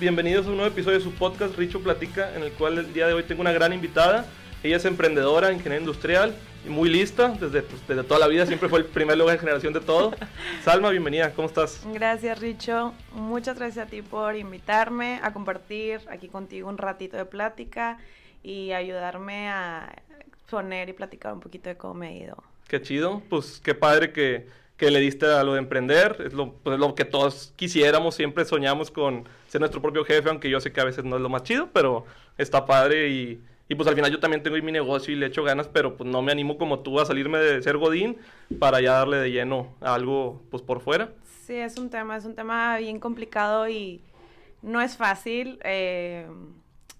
Bienvenidos a un nuevo episodio de su podcast Richo Platica, en el cual el día de hoy tengo una gran invitada. Ella es emprendedora, ingeniera industrial y muy lista. Desde, pues, desde toda la vida siempre fue el primer lugar de generación de todo. Salma, bienvenida. ¿Cómo estás? Gracias, Richo. Muchas gracias a ti por invitarme a compartir aquí contigo un ratito de plática y ayudarme a poner y platicar un poquito de cómo me he ido. Qué chido. Pues qué padre que que le diste a lo de emprender, es lo, pues, lo que todos quisiéramos, siempre soñamos con ser nuestro propio jefe, aunque yo sé que a veces no es lo más chido, pero está padre y, y pues al final yo también tengo mi negocio y le echo ganas, pero pues no me animo como tú a salirme de ser Godín para ya darle de lleno a algo pues por fuera. Sí, es un tema, es un tema bien complicado y no es fácil, eh,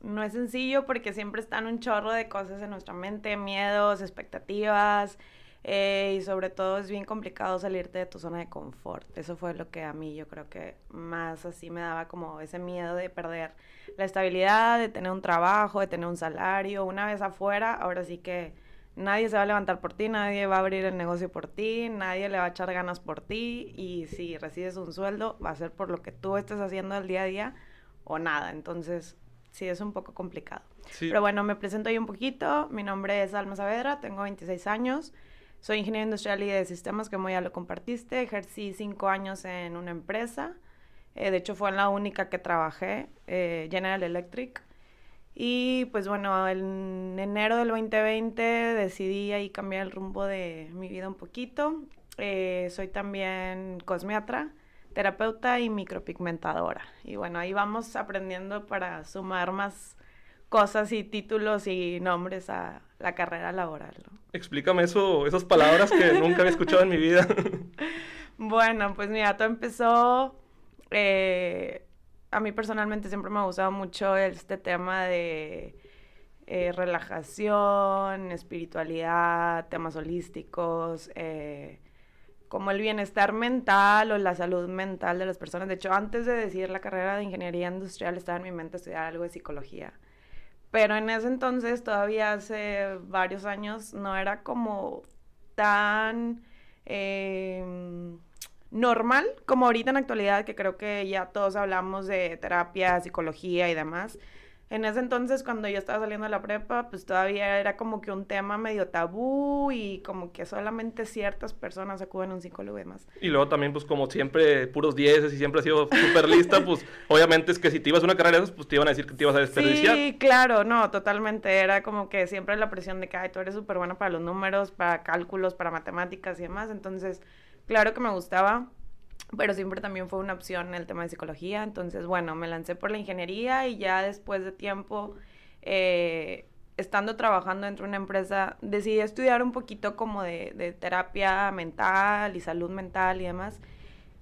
no es sencillo porque siempre están un chorro de cosas en nuestra mente, miedos, expectativas, eh, y sobre todo es bien complicado salirte de tu zona de confort. Eso fue lo que a mí yo creo que más así me daba como ese miedo de perder la estabilidad, de tener un trabajo, de tener un salario. Una vez afuera, ahora sí que nadie se va a levantar por ti, nadie va a abrir el negocio por ti, nadie le va a echar ganas por ti y si recibes un sueldo va a ser por lo que tú estés haciendo el día a día o nada. Entonces, sí, es un poco complicado. Pero bueno, me presento ahí un poquito. Mi nombre es Alma Saavedra, tengo 26 años. Soy ingeniero industrial y de sistemas, como ya lo compartiste. Ejercí cinco años en una empresa. Eh, de hecho, fue la única que trabajé, eh, General Electric. Y pues bueno, en enero del 2020 decidí ahí cambiar el rumbo de mi vida un poquito. Eh, soy también cosmiatra, terapeuta y micropigmentadora. Y bueno, ahí vamos aprendiendo para sumar más cosas y títulos y nombres a la carrera laboral. Explícame eso, esas palabras que nunca había escuchado en mi vida. bueno, pues mira, todo empezó, eh, a mí personalmente siempre me ha gustado mucho este tema de eh, relajación, espiritualidad, temas holísticos, eh, como el bienestar mental o la salud mental de las personas. De hecho, antes de decidir la carrera de ingeniería industrial estaba en mi mente estudiar algo de psicología. Pero en ese entonces, todavía hace varios años, no era como tan em, normal como ahorita en la actualidad, que creo que ya todos hablamos de terapia, psicología y demás. En ese entonces, cuando yo estaba saliendo de la prepa, pues todavía era como que un tema medio tabú y como que solamente ciertas personas acuden a un psicólogo y demás. Y luego también, pues como siempre, puros dieces y siempre ha sido súper lista, pues obviamente es que si te ibas a una carrera de esas, pues te iban a decir que te ibas a desperdiciar. Sí, claro, no, totalmente. Era como que siempre la presión de que, ay, tú eres súper buena para los números, para cálculos, para matemáticas y demás. Entonces, claro que me gustaba pero siempre también fue una opción el tema de psicología. Entonces, bueno, me lancé por la ingeniería y ya después de tiempo, eh, estando trabajando dentro de una empresa, decidí estudiar un poquito como de, terapia mental y salud mental y demás.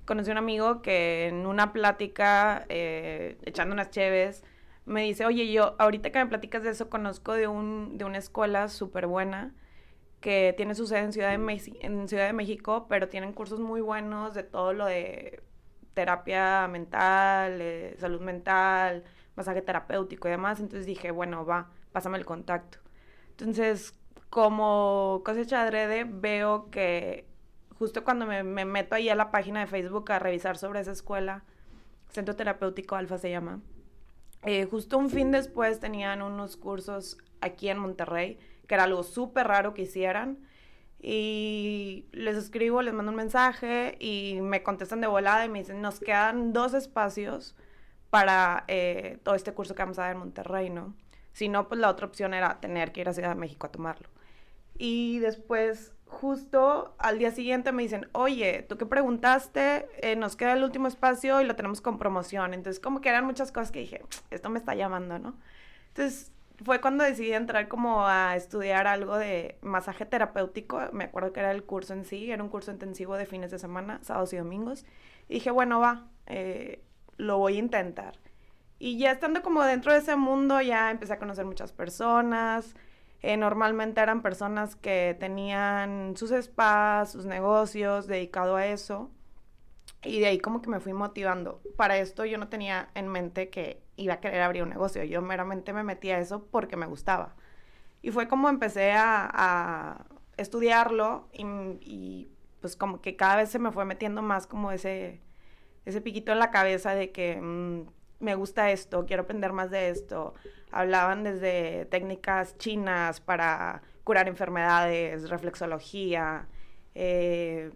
Conocí a un amigo que en una plática, eh, echando unas cheves, me dice, oye, yo ahorita que me platicas de eso, conozco de, un, de una escuela súper buena que tiene su sede en Ciudad, de en Ciudad de México, pero tienen cursos muy buenos de todo lo de terapia mental, salud mental, masaje terapéutico y demás. Entonces dije, bueno, va, pásame el contacto. Entonces, como cosecha adrede, veo que justo cuando me, meto ahí a la página de Facebook a revisar sobre esa escuela, Centro Terapéutico Alfa se llama, eh, justo un fin después tenían unos cursos aquí en Monterrey que era algo súper raro que hicieran. Y les escribo, les mando un mensaje y me contestan de volada y me dicen, nos quedan dos espacios para eh, todo este curso que vamos a dar en Monterrey, ¿no? Si no, pues la otra opción era tener que ir a Ciudad de México a tomarlo. Y después, justo al día siguiente me dicen, oye, tú que preguntaste, eh, nos queda el último espacio y lo tenemos con promoción. Entonces, como que eran muchas cosas que dije, esto me está llamando, ¿no? Entonces, fue cuando decidí entrar como a estudiar algo de masaje terapéutico. Me acuerdo que era el curso en sí, era un curso intensivo de fines de semana, sábados y domingos. Y dije, bueno, va, eh, lo voy a intentar. Y ya estando como dentro de ese mundo, ya empecé a conocer muchas personas. Eh, normalmente eran personas que tenían sus spas, sus negocios dedicado a eso. Y de ahí como que me fui motivando. Para esto yo no tenía en mente que iba a querer abrir un negocio. Yo meramente me metí a eso porque me gustaba. Y fue como empecé a, estudiarlo y, pues como que cada vez se me fue metiendo más como ese, ese piquito en la cabeza de que mm, me gusta esto, quiero aprender más de esto. Hablaban desde técnicas chinas para curar enfermedades, reflexología, eh,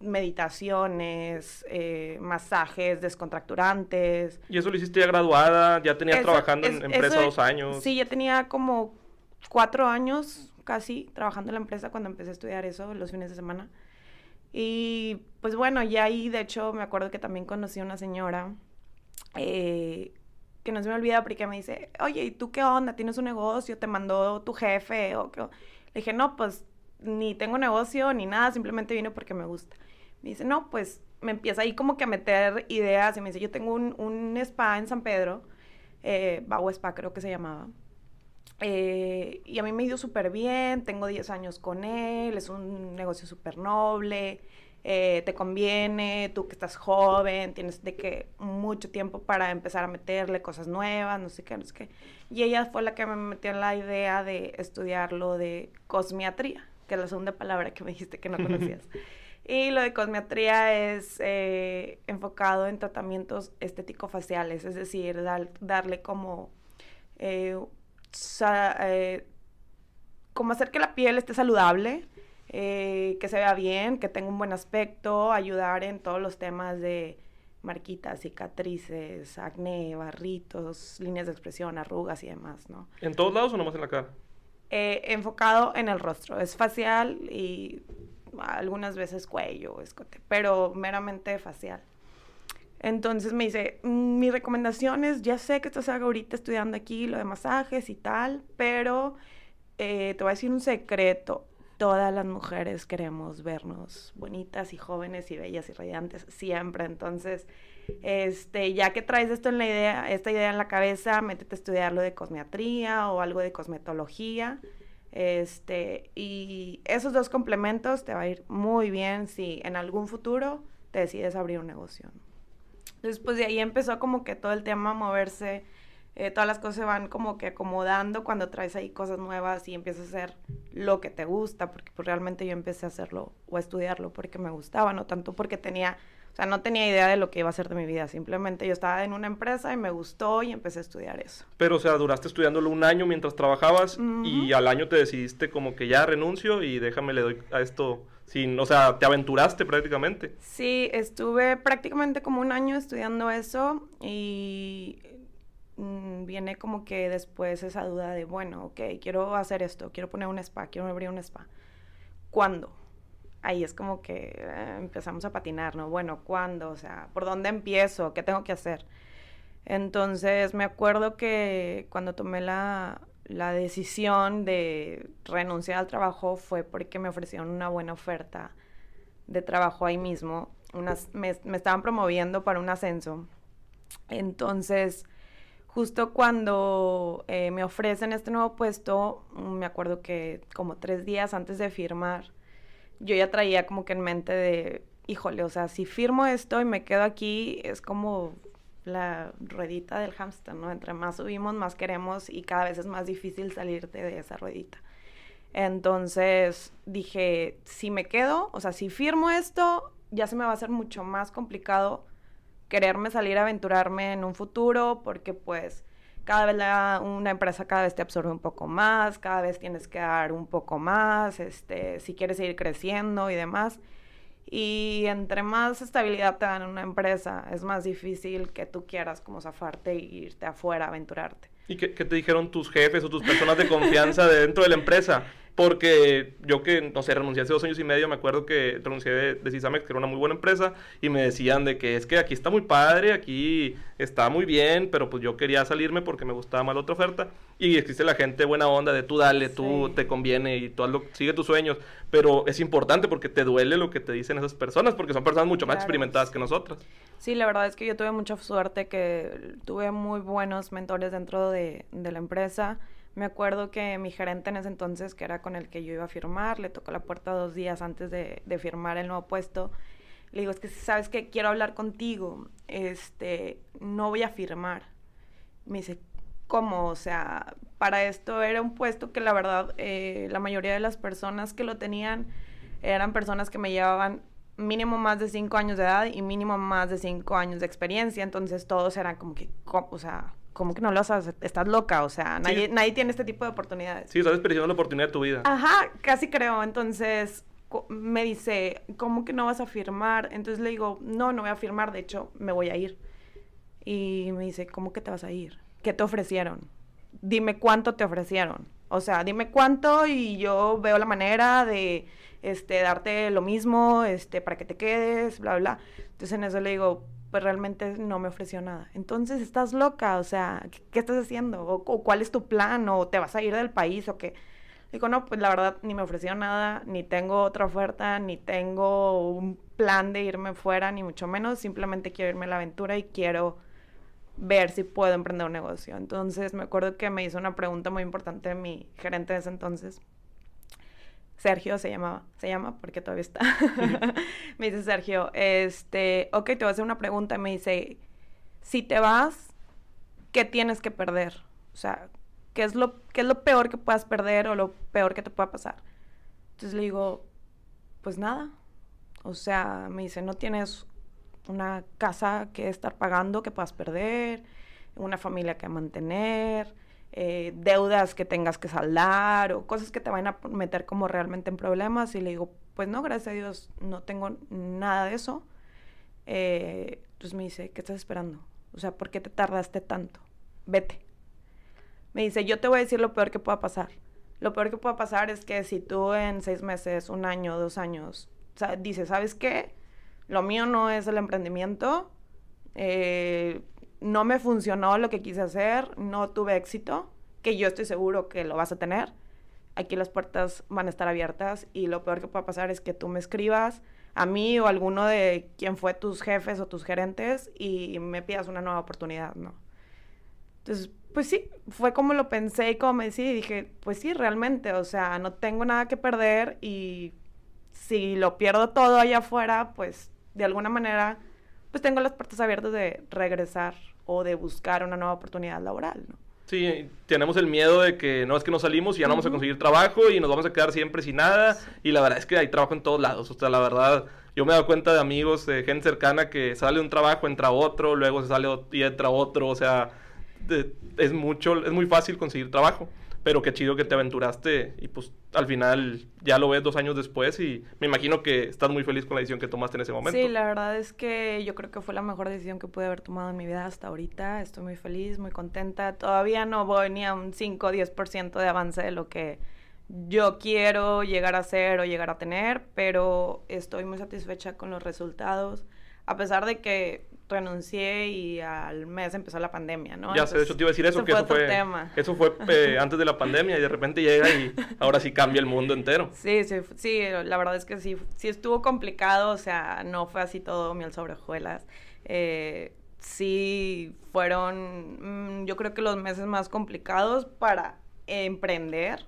meditaciones, eh, masajes descontracturantes. ¿Y eso lo hiciste ya graduada? ¿Ya tenías trabajando en empresa dos años? Sí, ya tenía como cuatro años casi trabajando en la empresa cuando empecé a estudiar eso los fines de semana. Y pues bueno, ya ahí de hecho me acuerdo que también conocí a una señora eh, que no se me olvida porque me dice, oye, ¿y tú qué onda? ¿Tienes un negocio? ¿Te mandó tu jefe? O qué? Le dije, no, pues ni tengo negocio ni nada, simplemente vine porque me gusta. Me dice, no, pues me empieza ahí como que a meter ideas y me dice, yo tengo un, un spa en San Pedro, eh, Spa creo que se llamaba. Eh, y a mí me ha ido súper bien, tengo 10 años con él, es un negocio súper noble, eh, te conviene, tú que estás joven, tienes de que mucho tiempo para empezar a meterle cosas nuevas, no sé qué, no sé qué. Y ella fue la que me metió en la idea de estudiar lo de cosmiatría, que es la segunda palabra que me dijiste que no conocías. Y lo de cosmetría es eh, enfocado en tratamientos estético-faciales, es decir, darle como, eh, eh, como hacer que la piel esté saludable, que se vea bien, que tenga un buen aspecto, ayudar en todos los temas de marquitas, cicatrices, acné, barritos, líneas de expresión, arrugas y demás, ¿no? ¿En todos lados o nomás en la cara? enfocado en el rostro, es facial y algunas veces cuello, escote, pero meramente facial. Entonces me dice, mm, mi recomendación es, ya sé que estás ahorita estudiando aquí lo de masajes y tal, pero eh, te voy a decir un secreto. Todas las mujeres queremos vernos bonitas y jóvenes y bellas y radiantes siempre. Entonces, este, ya que traes esto en la idea, esta idea en la cabeza, métete a estudiar lo de cosmetría o algo de cosmetología este, y esos dos complementos te va a ir muy bien si en algún futuro te decides abrir un negocio. Después de ahí empezó como que todo el tema a moverse, eh, todas las cosas se van como que acomodando cuando traes ahí cosas nuevas y empiezas a hacer lo que te gusta, porque pues, realmente yo empecé a hacerlo o a estudiarlo porque me gustaba, no tanto porque tenía o sea, no tenía idea de lo que iba a ser de mi vida. Simplemente yo estaba en una empresa y me gustó y empecé a estudiar eso. Pero, o sea, duraste estudiándolo un año mientras trabajabas y al año te decidiste como que ya renuncio y déjame le doy a esto sin, o sea, te aventuraste prácticamente. Sí, estuve prácticamente como un año estudiando eso y mm, viene como que después esa duda de, bueno, ok, quiero hacer esto, quiero poner un spa, quiero abrir un spa. ¿Cuándo? ahí es como que eh, empezamos a patinar, ¿no? Bueno, ¿cuándo? O sea, ¿por dónde empiezo? ¿Qué tengo que hacer? Entonces me acuerdo que cuando tomé la, la decisión de renunciar al trabajo fue porque me ofrecieron una buena oferta de trabajo ahí mismo. Me, me estaban promoviendo para un ascenso. Entonces, justo cuando eh, me ofrecen este nuevo puesto, me acuerdo que como tres días antes de firmar, yo ya traía como que en mente de, híjole, o sea, si firmo esto y me quedo aquí, es como la ruedita del hámster, ¿no? Entre más subimos, más queremos y cada vez es más difícil salirte de esa ruedita. Entonces dije, si me quedo, o sea, si firmo esto, ya se me va a hacer mucho más complicado quererme salir a aventurarme en un futuro porque pues cada vez una empresa cada vez te absorbe un poco más, cada vez tienes que dar un poco más, este, si quieres seguir creciendo y demás. Y entre más estabilidad te dan en una empresa, es más difícil que tú quieras como zafarte e irte afuera, aventurarte. ¿Y qué, qué te dijeron tus jefes o tus personas de confianza dentro de la empresa? Porque yo que, no sé, renuncié hace dos años y medio, me acuerdo que renuncié de, de Cisamex, que era una muy buena empresa, y me decían de que es que aquí está muy padre, aquí está muy bien, pero pues yo quería salirme porque me gustaba más la otra oferta. Y existe la gente buena onda de tú dale, tú te conviene y tú sigue tus sueños. Pero es importante porque te duele lo que te dicen esas personas, porque son personas mucho más experimentadas que nosotras. Sí, la verdad es que yo tuve mucha suerte que tuve muy buenos mentores dentro de, la empresa me acuerdo que mi gerente en ese entonces, que era con el que yo iba a firmar, le tocó la puerta dos días antes de, firmar el nuevo puesto. Le digo, es que sabes que quiero hablar contigo, este, no voy a firmar. Me dice, ¿cómo? O sea, para esto era un puesto que la verdad eh, la mayoría de las personas que lo tenían eran personas que me llevaban mínimo más de cinco años de edad y mínimo más de cinco años de experiencia. Entonces todos eran como que, o sea, como que no lo sabes, estás loca, o sea, nadie, nadie tiene este tipo de oportunidades. Sí, estás desperdiciando la oportunidad de tu vida. Ajá, casi creo. Entonces me dice, ¿cómo que no vas a firmar? Entonces le digo, no, no voy a firmar, de hecho, me voy a ir. Y me dice, ¿cómo que te vas a ir? ¿Qué te ofrecieron? Dime cuánto te ofrecieron. O sea, dime cuánto y yo veo la manera de este, darte lo mismo, este, para que te quedes, bla, bla. Entonces en eso le digo, pues realmente no me ofreció nada. Entonces, estás loca, o sea, ¿qué, estás haciendo? O, cuál es tu plan? ¿O te vas a ir del país? ¿O qué? Digo, no, pues la verdad ni me ofreció nada, ni tengo otra oferta, ni tengo un plan de irme fuera, ni mucho menos. Simplemente quiero irme a la aventura y quiero ver si puedo emprender un negocio. Entonces, me acuerdo que me hizo una pregunta muy importante mi gerente de ese entonces Sergio se llamaba, se llama porque todavía está. me dice Sergio, este, ok, te voy a hacer una pregunta. Me dice, si te vas, ¿qué tienes que perder? O sea, ¿qué es lo, qué es lo peor que puedas perder o lo peor que te pueda pasar? Entonces le digo, pues nada. O sea, me dice, no tienes una casa que estar pagando que puedas perder, una familia que mantener, eh, deudas que tengas que saldar o cosas que te van a meter como realmente en problemas. Y le digo, pues no, gracias a Dios, no tengo nada de eso. Eh, entonces me dice, ¿qué estás esperando? O sea, ¿por qué te tardaste tanto? Vete. Me dice, yo te voy a decir lo peor que pueda pasar. Lo peor que pueda pasar es que si tú en seis meses, un año, dos años, dices, ¿sabes qué? Lo mío no es el emprendimiento. Eh, no me funcionó lo que quise hacer, no tuve éxito, que yo estoy seguro que lo vas a tener. Aquí las puertas van a estar abiertas y lo peor que puede pasar es que tú me escribas a mí o a alguno de quien fue tus jefes o tus gerentes y me pidas una nueva oportunidad, ¿no? Entonces, pues sí, fue como lo pensé y como me decía y dije, pues sí, realmente, o sea, no tengo nada que perder y si lo pierdo todo allá afuera, pues de alguna manera, pues tengo las puertas abiertas de regresar o de buscar una nueva oportunidad laboral, ¿no? Sí, tenemos el miedo de que no es que nos salimos y ya no vamos a conseguir trabajo y nos vamos a quedar siempre sin nada. Y la verdad es que hay trabajo en todos lados. O sea, la verdad, yo me he dado cuenta de amigos, de gente cercana que sale un trabajo, entra otro, luego se sale y entra otro. O sea, es mucho, es muy fácil conseguir trabajo pero qué chido que te aventuraste y pues al final ya lo ves dos años después y me imagino que estás muy feliz con la decisión que tomaste en ese momento. Sí, la verdad es que yo creo que fue la mejor decisión que pude haber tomado en mi vida hasta ahorita. Estoy muy feliz, muy contenta. Todavía no voy ni a un 5 o 10% de avance de lo que yo quiero llegar a ser o llegar a tener, pero estoy muy satisfecha con los resultados. A pesar de que renuncié y al mes empezó la pandemia, ¿no? Ya sé, de hecho te iba a decir eso, que eso fue, eso fue eh, antes de la pandemia y de repente llega y ahora sí cambia el mundo entero. Sí, sí, sí, la verdad es que sí, sí estuvo complicado, o sea, no fue así todo miel sobre hojuelas. Eh, sí fueron, mm, yo creo que los meses más complicados para emprender.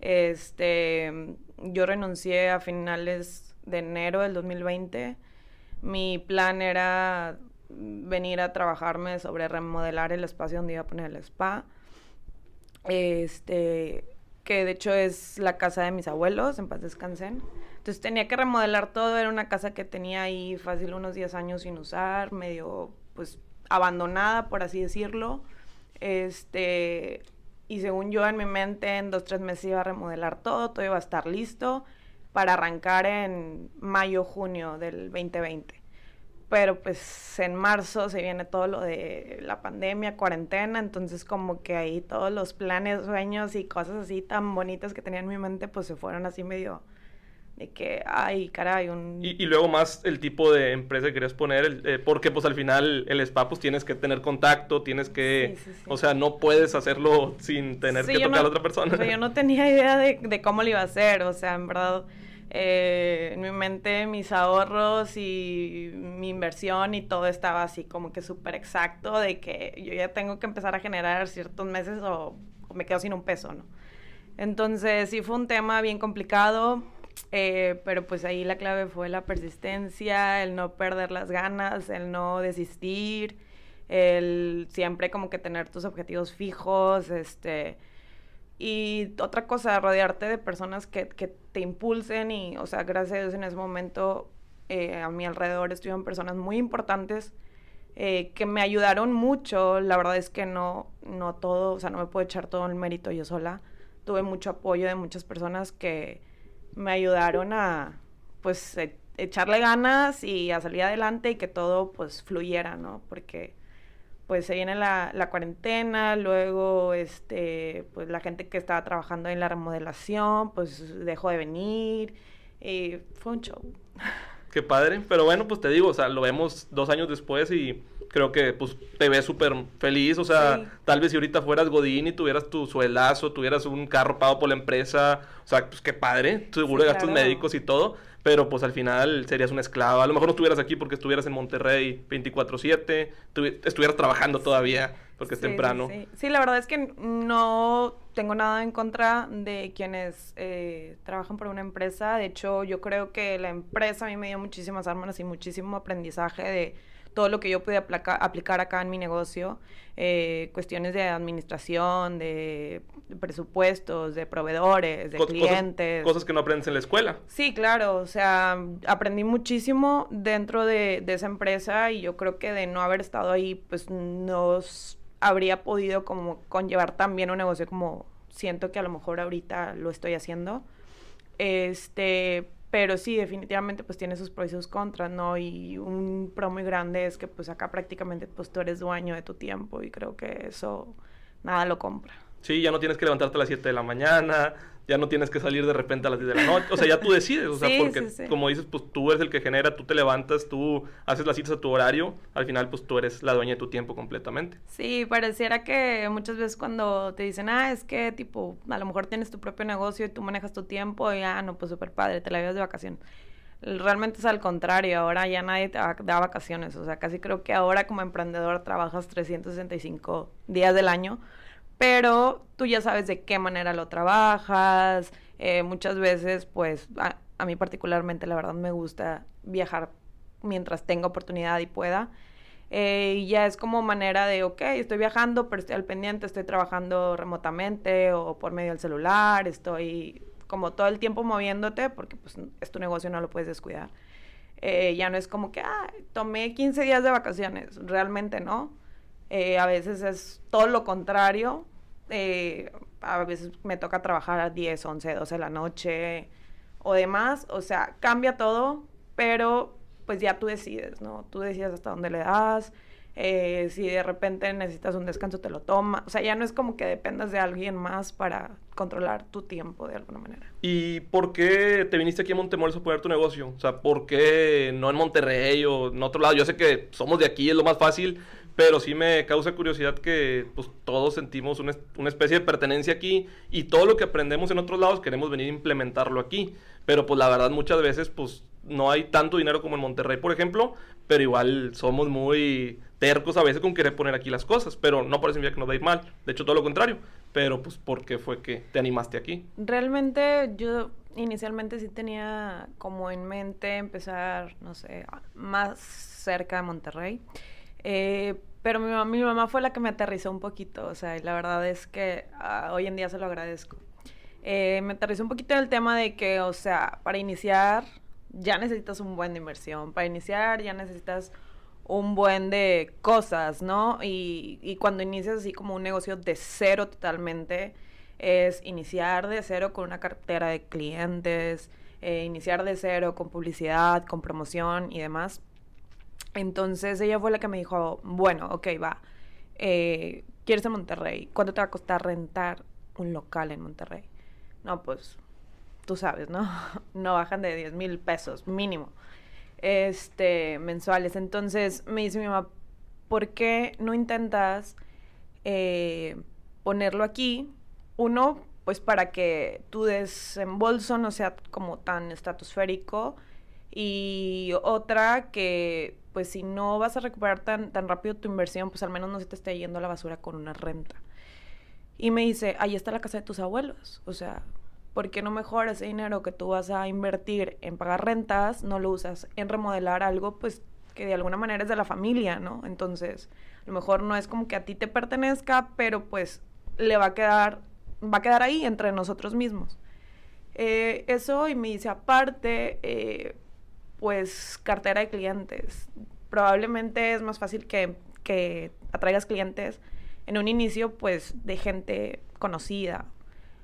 Este, yo renuncié a finales de enero del 2020 mi plan era venir a trabajarme sobre remodelar el espacio donde iba a poner el spa. Este, que de hecho es la casa de mis abuelos, en paz descansen. Entonces tenía que remodelar todo, era una casa que tenía ahí fácil unos 10 años sin usar, medio pues abandonada, por así decirlo. Este, y según yo en mi mente, en dos, tres meses iba a remodelar todo, todo iba a estar listo para arrancar en mayo, junio del 2020 pero pues en marzo se viene todo lo de la pandemia, cuarentena, entonces como que ahí todos los planes, sueños y cosas así tan bonitas que tenía en mi mente pues se fueron así medio de que, ay, caray, un... Y, luego más el tipo de empresa que querías poner, eh, porque pues al final el spa pues tienes que tener contacto, tienes que, o sea, no puedes hacerlo sin tener que tocar a otra persona. yo no tenía idea de, de cómo lo iba a hacer, o sea, en verdad eh, en mi mente mis ahorros y mi inversión y todo estaba así como que súper exacto de que yo ya tengo que empezar a generar ciertos meses o, me quedo sin un peso, ¿no? Entonces sí fue un tema bien complicado, eh, pero pues ahí la clave fue la persistencia, el no perder las ganas, el no desistir, el siempre como que tener tus objetivos fijos, este y otra cosa, rodearte de personas que, te impulsen y, o sea, gracias a Dios en ese momento eh, a mi alrededor estuvieron personas muy importantes eh, que me ayudaron mucho. La verdad es que no, no todo, o sea, no me puedo echar todo el mérito yo sola. Tuve mucho apoyo de muchas personas que me ayudaron a, pues, e, echarle ganas y a salir adelante y que todo, pues, fluyera, ¿no? Porque, pues, se viene la, la cuarentena, luego, este, pues, la gente que estaba trabajando en la remodelación, pues, dejó de venir y fue un show. Qué padre, pero bueno, pues te digo, o sea, lo vemos dos años después y creo que pues te ves súper feliz, o sea, tal vez si ahorita fueras Godín y tuvieras tu suelazo, tuvieras un carro pago por la empresa, o sea, pues qué padre, seguro de gastos médicos y todo, pero pues al final serías una esclava. A lo mejor no estuvieras aquí porque estuvieras en Monterrey 24/7, estuvieras trabajando todavía porque es temprano. Sí. la verdad es que no tengo nada en contra de quienes eh, trabajan por una empresa. De hecho, yo creo que la empresa a mí me dio muchísimas armas y muchísimo aprendizaje de todo lo que yo pude aplicar acá en mi negocio, eh, cuestiones de administración, de presupuestos, de proveedores, de clientes. Cosas, que no aprendes en la escuela. Sí, claro, o sea, aprendí muchísimo dentro de, esa empresa y yo creo que de no haber estado ahí, pues no habría podido como conllevar también un negocio como siento que a lo mejor ahorita lo estoy haciendo. Este, pero sí, definitivamente pues tiene sus pros y sus contras, ¿no? Y un pro muy grande es que pues acá prácticamente pues tú eres dueño de tu tiempo y creo que eso nada lo compra. Sí, ya no tienes que levantarte a las 7 de la mañana, ya no tienes que salir de repente a las 10 de la noche. O sea, ya tú decides, o sea, porque como dices, pues tú eres el que genera, tú te levantas, tú haces las citas a tu horario, al final pues tú eres la dueña de tu tiempo completamente. Sí, pareciera que muchas veces cuando te dicen, ah, es que tipo, a lo mejor tienes tu propio negocio y tú manejas tu tiempo y ah, no, pues súper padre, te la llevas de vacaciones. Realmente es al contrario, ahora ya nadie te da vacaciones, o sea, casi creo que ahora como emprendedor trabajas 365 días del año pero tú ya sabes de qué manera lo trabajas. Eh, muchas veces, pues, a, mí particularmente, la verdad, me gusta viajar mientras tenga oportunidad y pueda. Eh, y ya es como manera de, ok, estoy viajando, pero estoy al pendiente, estoy trabajando remotamente o por medio del celular, estoy como todo el tiempo moviéndote porque pues es tu negocio, no lo puedes descuidar. Eh, ya no es como que, ah, tomé 15 días de vacaciones, realmente no. Eh, a veces es todo lo contrario. Eh, a veces me toca trabajar a 10, 11, 12 de la noche o demás. O sea, cambia todo, pero pues ya tú decides, ¿no? Tú decides hasta dónde le das. Eh, si de repente necesitas un descanso, te lo toma. O sea, ya no es como que dependas de alguien más para controlar tu tiempo de alguna manera. ¿Y por qué te viniste aquí a Montemoros a poner tu negocio? O sea, ¿por qué no en Monterrey o en otro lado? Yo sé que somos de aquí, es lo más fácil, pero sí me causa curiosidad que pues, todos sentimos una, una, especie de pertenencia aquí y todo lo que aprendemos en otros lados queremos venir a implementarlo aquí. Pero pues la verdad muchas veces pues no hay tanto dinero como en Monterrey, por ejemplo, pero igual somos muy tercos a veces con querer poner aquí las cosas, pero no parece que nos va a ir mal, de hecho todo lo contrario, pero pues ¿por qué fue que te animaste aquí? Realmente yo inicialmente sí tenía como en mente empezar, no sé, más cerca de Monterrey. Eh, pero mi, mi, mamá fue la que me aterrizó un poquito, o sea, y la verdad es que ah, hoy en día se lo agradezco. Eh, me aterrizó un poquito en el tema de que, o sea, para iniciar ya necesitas un buen de inversión, para iniciar ya necesitas un buen de cosas, ¿no? Y, y cuando inicias así como un negocio de cero totalmente, es iniciar de cero con una cartera de clientes, eh, iniciar de cero con publicidad, con promoción y demás. Entonces ella fue la que me dijo, bueno, ok, va, eh, ¿quieres en Monterrey? ¿Cuánto te va a costar rentar un local en Monterrey? No, pues tú sabes, ¿no? No bajan de 10 mil pesos mínimo este, mensuales. Entonces me dice mi mamá, ¿por qué no intentas eh, ponerlo aquí? Uno, pues para que tu desembolso no sea como tan estratosférico. Y otra, que pues si no vas a recuperar tan, tan rápido tu inversión, pues al menos no se te esté yendo a la basura con una renta. Y me dice, ahí está la casa de tus abuelos. O sea, ¿por qué no mejor ese dinero que tú vas a invertir en pagar rentas, no lo usas en remodelar algo, pues que de alguna manera es de la familia, ¿no? Entonces, a lo mejor no es como que a ti te pertenezca, pero pues le va a quedar, va a quedar ahí entre nosotros mismos. Eh, eso y me dice, aparte, eh, pues cartera de clientes. Probablemente es más fácil que, que atraigas clientes en un inicio pues de gente conocida.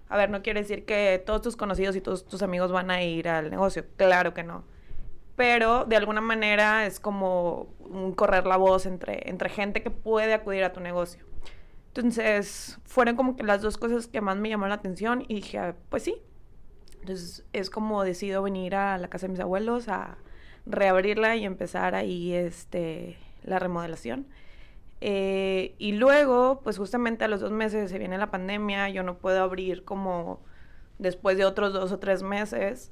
A ver, no quiere decir que todos tus conocidos y todos tus amigos van a ir al negocio, claro que no. Pero de alguna manera es como correr la voz entre, entre gente que puede acudir a tu negocio. Entonces, fueron como que las dos cosas que más me llamaron la atención y dije, ah, pues sí. Entonces, es como decido venir a la casa de mis abuelos a reabrirla y empezar ahí este, la remodelación. Eh, y luego, pues justamente a los dos meses se viene la pandemia, yo no puedo abrir como después de otros dos o tres meses.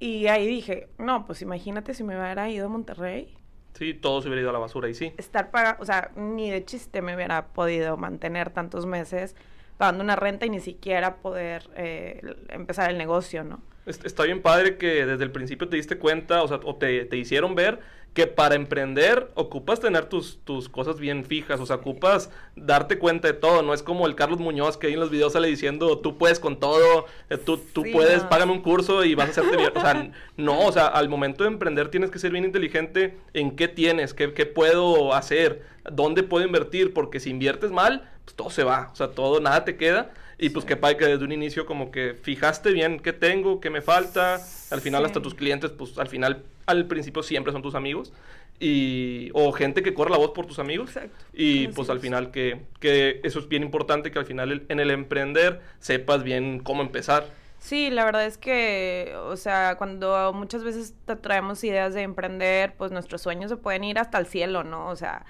Y ahí dije, no, pues imagínate si me hubiera ido a Monterrey. Sí, todo se hubiera ido a la basura y sí. Estar pagando, o sea, ni de chiste me hubiera podido mantener tantos meses pagando una renta y ni siquiera poder eh, empezar el negocio, ¿no? Está bien padre que desde el principio te diste cuenta, o sea, o te, te hicieron ver que para emprender ocupas tener tus, tus cosas bien fijas, o sea, ocupas darte cuenta de todo, no es como el Carlos Muñoz que ahí en los videos sale diciendo, tú puedes con todo, eh, tú, tú puedes, págame un curso y vas a hacerte bien, o sea, no, o sea, al momento de emprender tienes que ser bien inteligente en qué tienes, qué, qué puedo hacer, dónde puedo invertir, porque si inviertes mal, pues todo se va, o sea, todo, nada te queda, y pues qué padre que desde un inicio como que fijaste bien qué tengo, qué me falta, al final hasta tus clientes, pues al final al principio siempre son tus amigos. Y o gente que corre la voz por tus amigos. Exacto. y pues al final que, que eso es bien importante que al final en el emprender sepas bien cómo empezar. Sí, la verdad es que, o sea, cuando muchas veces te traemos ideas de emprender, pues nuestros sueños se pueden ir hasta el cielo, ¿no? O sea,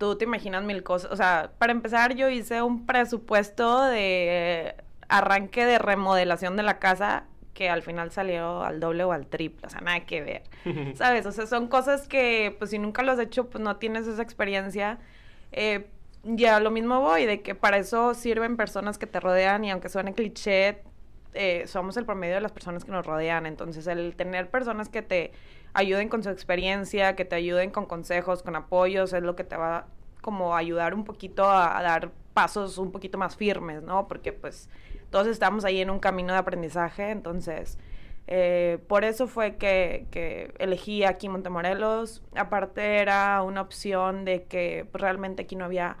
tú te imaginas mil cosas. O sea, para empezar, yo hice un presupuesto de arranque de remodelación de la casa que al final salió al doble o al triple, o sea, nada que ver, ¿sabes? O sea, son cosas que, pues si nunca lo has hecho, pues no tienes esa experiencia. Eh, ya lo mismo voy, de que para eso sirven personas que te rodean y aunque suene cliché, eh, somos el promedio de las personas que nos rodean. Entonces, el tener personas que te ayuden con su experiencia, que te ayuden con consejos, con apoyos, es lo que te va como ayudar un poquito a, a dar pasos un poquito más firmes, ¿no? Porque pues todos estamos ahí en un camino de aprendizaje, entonces eh, por eso fue que, que, elegí aquí Montemorelos. Aparte era una opción de que realmente aquí no había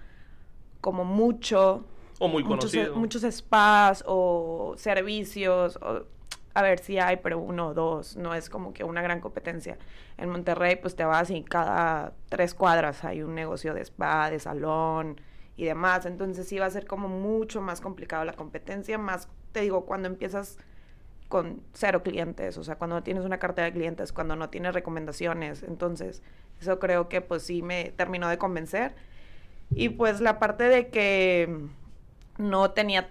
como mucho... O muy muchos, conocido. muchos spas o servicios. O, a ver si hay, pero uno o dos. No es como que una gran competencia. En Monterrey pues te vas y cada tres cuadras hay un negocio de spa, de salón y demás. Entonces sí va a ser como mucho más complicado la competencia, más te digo, cuando empiezas con cero clientes, o sea, cuando no tienes una cartera de clientes, cuando no tienes recomendaciones. Entonces, eso creo que pues sí me terminó de convencer. Y pues la parte de que no tenía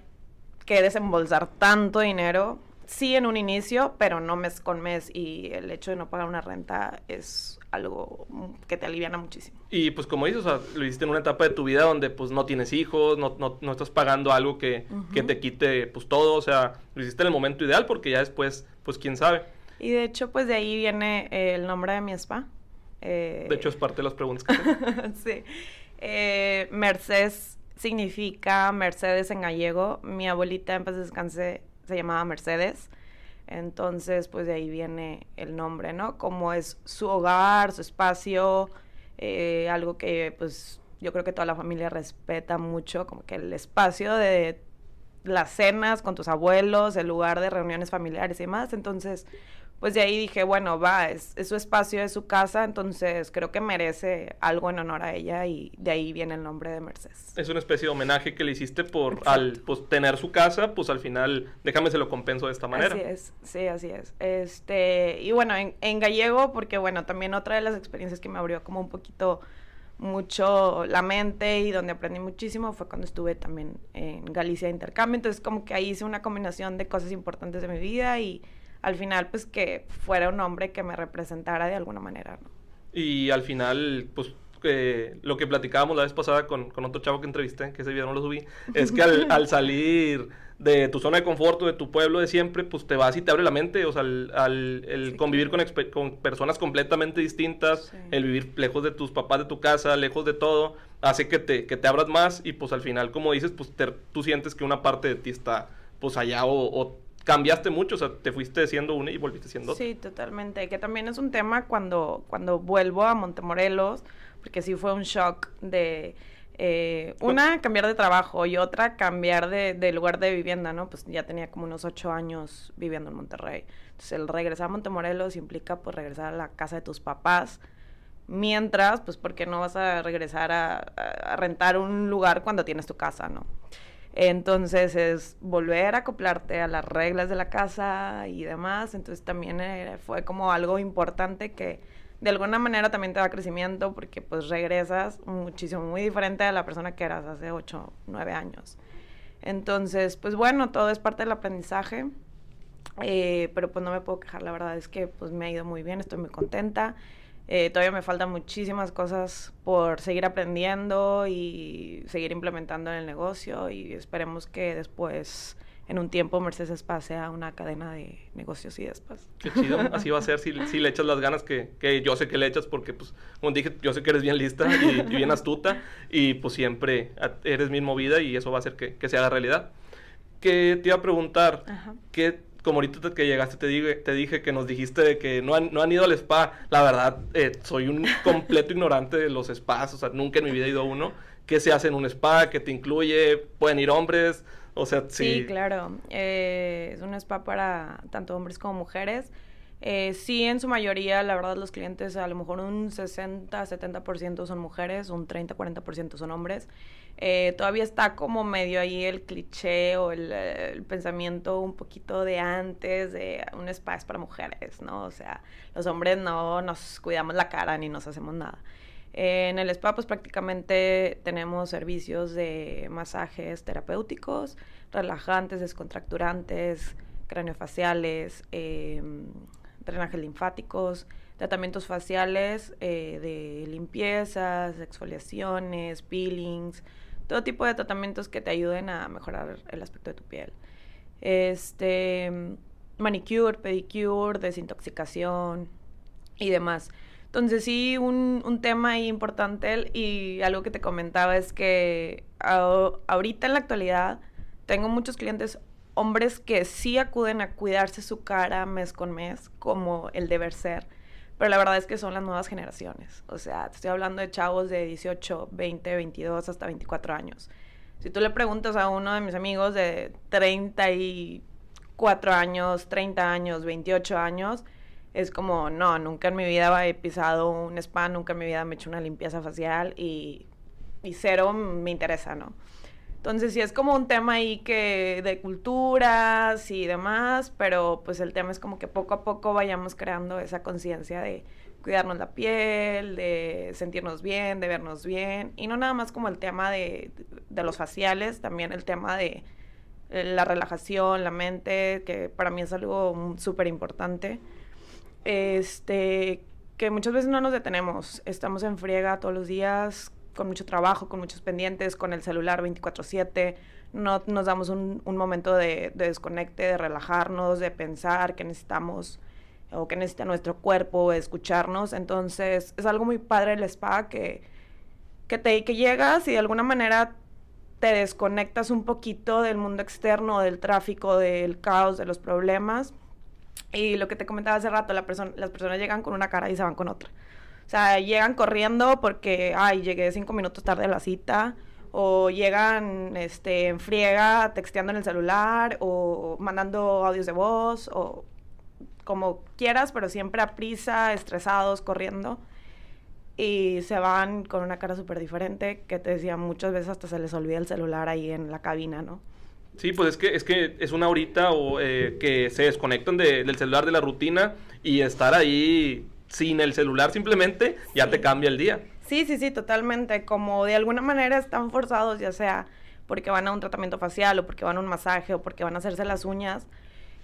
que desembolsar tanto dinero, sí en un inicio, pero no mes con mes y el hecho de no pagar una renta es algo que te aliviana muchísimo. Y pues como dices, o sea, lo hiciste en una etapa de tu vida donde pues no tienes hijos, no, no, no estás pagando algo que, uh -huh. que, te quite pues todo, o sea, lo hiciste en el momento ideal porque ya después, pues quién sabe. Y de hecho, pues de ahí viene eh, el nombre de mi spa. Eh... De hecho, es parte de las preguntas que Sí. Eh, Mercedes significa Mercedes en gallego. Mi abuelita en paz descanse se llamaba Mercedes. Entonces, pues de ahí viene el nombre, ¿no? Como es su hogar, su espacio, eh, algo que pues yo creo que toda la familia respeta mucho, como que el espacio de las cenas con tus abuelos, el lugar de reuniones familiares y demás. Entonces, pues de ahí dije, bueno, va, es, es, su espacio, es su casa, entonces creo que merece algo en honor a ella y de ahí viene el nombre de Mercedes. Es una especie de homenaje que le hiciste por Exacto. al pues, tener su casa, pues al final, déjame se lo compenso de esta manera. Así es, sí, así es. Este, y bueno, en, en gallego, porque bueno, también otra de las experiencias que me abrió como un poquito mucho la mente y donde aprendí muchísimo fue cuando estuve también en Galicia de intercambio, entonces como que ahí hice una combinación de cosas importantes de mi vida y al final pues que fuera un hombre que me representara de alguna manera, ¿no? Y al final, pues eh, lo que platicábamos la vez pasada con, con, otro chavo que entrevisté, que ese video no lo subí, es que al, al, salir de tu zona de confort, de tu pueblo de siempre, pues te vas y te abre la mente, o sea, al, al el sí, convivir con, con, personas completamente distintas, sí. el vivir lejos de tus papás, de tu casa, lejos de todo, hace que te, que te abras más y pues al final, como dices, pues te, tú sientes que una parte de ti está pues allá o, o cambiaste mucho, o sea, te fuiste siendo una y volviste siendo otra. Sí, totalmente, que también es un tema cuando, cuando vuelvo a Montemorelos, porque sí fue un shock de... Eh, una, cambiar de trabajo y otra, cambiar de, de, lugar de vivienda, ¿no? Pues ya tenía como unos ocho años viviendo en Monterrey. Entonces, el regresar a Montemorelos implica, pues, regresar a la casa de tus papás. Mientras, pues, ¿por qué no vas a regresar a, a rentar un lugar cuando tienes tu casa, ¿no? Entonces es volver a acoplarte a las reglas de la casa y demás. Entonces también eh, fue como algo importante que de alguna manera también te da crecimiento porque pues regresas muchísimo, muy diferente a la persona que eras hace 8, 9 años. Entonces, pues bueno, todo es parte del aprendizaje, eh, pero pues no me puedo quejar, la verdad es que pues me ha ido muy bien, estoy muy contenta. Eh, todavía me faltan muchísimas cosas por seguir aprendiendo y seguir implementando en el negocio y esperemos que después en un tiempo Mercedes Spa sea una cadena de negocios y después. Qué chido, así va a ser si, si le echas las ganas que, que, yo sé que le echas porque, pues, como dije, yo sé que eres bien lista y, bien astuta y pues siempre eres bien movida y eso va a hacer que, que se haga realidad. Que te iba a preguntar, ¿qué como ahorita que llegaste te dije, te dije que nos dijiste que no han, no han ido al spa. La verdad, eh, soy un completo ignorante de los spas. O sea, nunca en mi vida he ido a uno. ¿Qué se hace en un spa? ¿Qué te incluye? ¿Pueden ir hombres? O sea, sí. Sí, claro. Eh, es un spa para tanto hombres como mujeres. Eh, sí, en su mayoría, la verdad, los clientes, a lo mejor un 60-70% son mujeres, un 30-40% son hombres. Eh, todavía está como medio ahí el cliché o el, pensamiento un poquito de antes de un spa es para mujeres, ¿no? O sea, los hombres no nos cuidamos la cara ni nos hacemos nada. en el spa, pues prácticamente tenemos servicios de masajes terapéuticos, relajantes, descontracturantes, craniofaciales, eh, drenajes linfáticos, tratamientos faciales eh, de limpiezas, exfoliaciones, peelings, todo tipo de tratamientos que te ayuden a mejorar el aspecto de tu piel. Este, manicure, pedicure, desintoxicación y demás. Entonces sí, un, un tema importante y algo que te comentaba es que ahorita en la actualidad tengo muchos clientes hombres que sí acuden a cuidarse su cara mes con mes, como el deber ser pero la verdad es que son las nuevas generaciones. O sea, te estoy hablando de chavos de 18, 20, 22 hasta 24 años. Si tú le preguntas a uno de mis amigos de 34 años, 30 años, 28 años, es como, no, nunca en mi vida he pisado un spa, nunca en mi vida me he hecho una limpieza facial y, y cero me interesa, ¿no? Entonces sí es como un tema ahí que de culturas y demás, pero pues el tema es como que poco a poco vayamos creando esa conciencia de cuidarnos la piel, de sentirnos bien, de vernos bien, y no nada más como el tema de, los faciales, también el tema de eh, la relajación, la mente, que para mí es algo súper importante. Este, que muchas veces no nos detenemos, estamos en friega todos los días, con mucho trabajo, con muchos pendientes, con el celular 24/7, no nos damos un, momento de, desconecte, de relajarnos, de pensar que necesitamos o que necesita nuestro cuerpo, escucharnos. Entonces es algo muy padre el spa que, que, te, que llegas y de alguna manera te desconectas un poquito del mundo externo, del tráfico, del caos, de los problemas. Y lo que te comentaba hace rato, la las personas llegan con una cara y se van con otra. O sea, llegan corriendo porque, ay, llegué cinco minutos tarde a la cita, o llegan este, en friega texteando en el celular, o mandando audios de voz, o como quieras, pero siempre a prisa, estresados, corriendo. Y se van con una cara súper diferente, que te decía, muchas veces hasta se les olvida el celular ahí en la cabina, ¿no? Sí, pues es que es, que es una horita o, eh, que se desconectan del celular, de la rutina, y estar ahí sin el celular simplemente ya te cambia el día. Sí, sí, sí, totalmente. Como de alguna manera están forzados, ya sea porque van a un tratamiento facial o porque van a un masaje o porque van a hacerse las uñas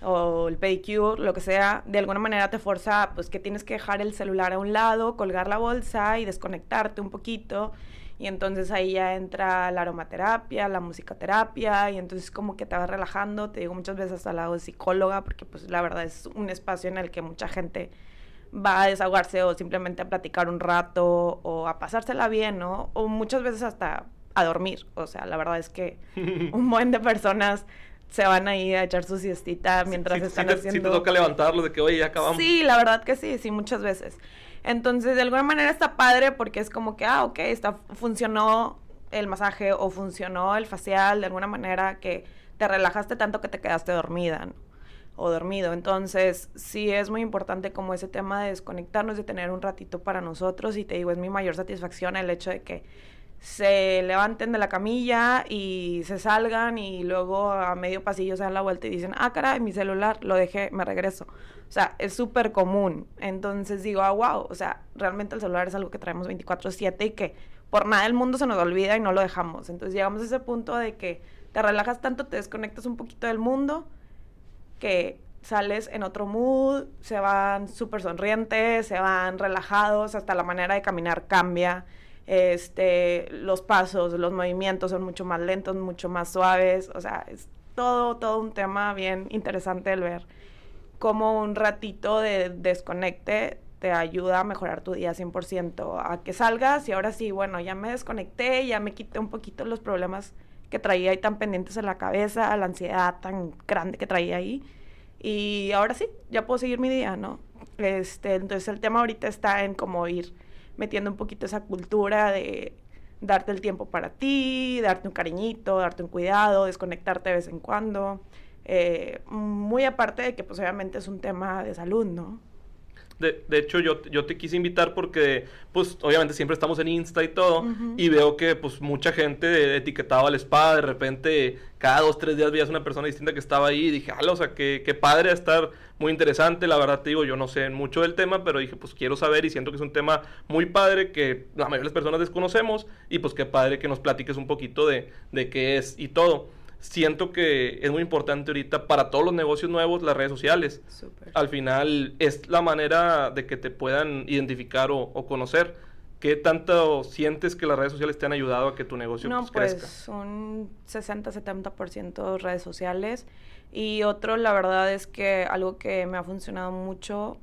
o el pedicure, lo que sea, de alguna manera te forza pues que tienes que dejar el celular a un lado, colgar la bolsa y desconectarte un poquito. Y entonces ahí ya entra la aromaterapia, la musicoterapia, y entonces como que te vas relajando, te digo muchas veces al lado de psicóloga, porque pues la verdad es un espacio en el que mucha gente va a desahogarse o simplemente a platicar un rato o a pasársela bien, ¿no? O muchas veces hasta a dormir. O sea, la verdad es que un buen de personas se van ahí a echar su siestita mientras están haciendo... Sí te toca levantarlo de que, oye, ya acabamos. Sí, la verdad que sí, sí, muchas veces. Entonces, de alguna manera está padre porque es como que, ah, ok, está, funcionó el masaje o funcionó el facial de alguna manera que te relajaste tanto que te quedaste dormida o dormido. Entonces, sí es muy importante como ese tema de desconectarnos, de tener un ratito para nosotros y te digo, es mi mayor satisfacción el hecho de que se levanten de la camilla y se salgan y luego a medio pasillo se dan la vuelta y dicen, ah, caray, mi celular, lo dejé, me regreso. O sea, es súper común. Entonces digo, ah, wow, o sea, realmente el celular es algo que traemos 24/7 y que por nada del mundo se nos olvida y no lo dejamos. Entonces llegamos a ese punto de que te relajas tanto, te desconectas un poquito del mundo, que sales en otro mood, se van súper sonrientes, se van relajados, hasta la manera de caminar cambia. Este, los pasos, los movimientos son mucho más lentos, mucho más suaves, o sea, es todo, todo un tema bien interesante el ver cómo un ratito de desconecte te ayuda a mejorar tu día 100%, a que salgas y ahora sí, bueno, ya me desconecté, ya me quité un poquito los problemas que traía ahí tan pendientes en la cabeza, la ansiedad tan grande que traía ahí. Y ahora sí, ya puedo seguir mi día, ¿no? Este, entonces el tema ahorita está en cómo ir metiendo un poquito esa cultura de darte el tiempo para ti, darte un cariñito, darte un cuidado, desconectarte de vez en cuando. Eh, muy aparte de que pues obviamente es un tema de salud, ¿no? De, de, hecho, yo, yo te quise invitar porque, pues, obviamente siempre estamos en Insta y todo, y veo que, pues, mucha gente etiquetaba al spa, de repente, cada dos, tres días veías una persona distinta que estaba ahí, y dije, ah, o sea, qué, qué padre estar, muy interesante, la verdad te digo, yo no sé mucho del tema, pero dije, pues, quiero saber, y siento que es un tema muy padre que la mayoría de las personas desconocemos, y pues, qué padre que nos platiques un poquito de, de qué es y todo siento que es muy importante ahorita para todos los negocios nuevos las redes sociales. Al final es la manera de que te puedan identificar o, conocer. ¿Qué tanto sientes que las redes sociales te han ayudado a que tu negocio no, pues, pues un 60-70% redes sociales. Y otro, la verdad es que algo que me ha funcionado mucho,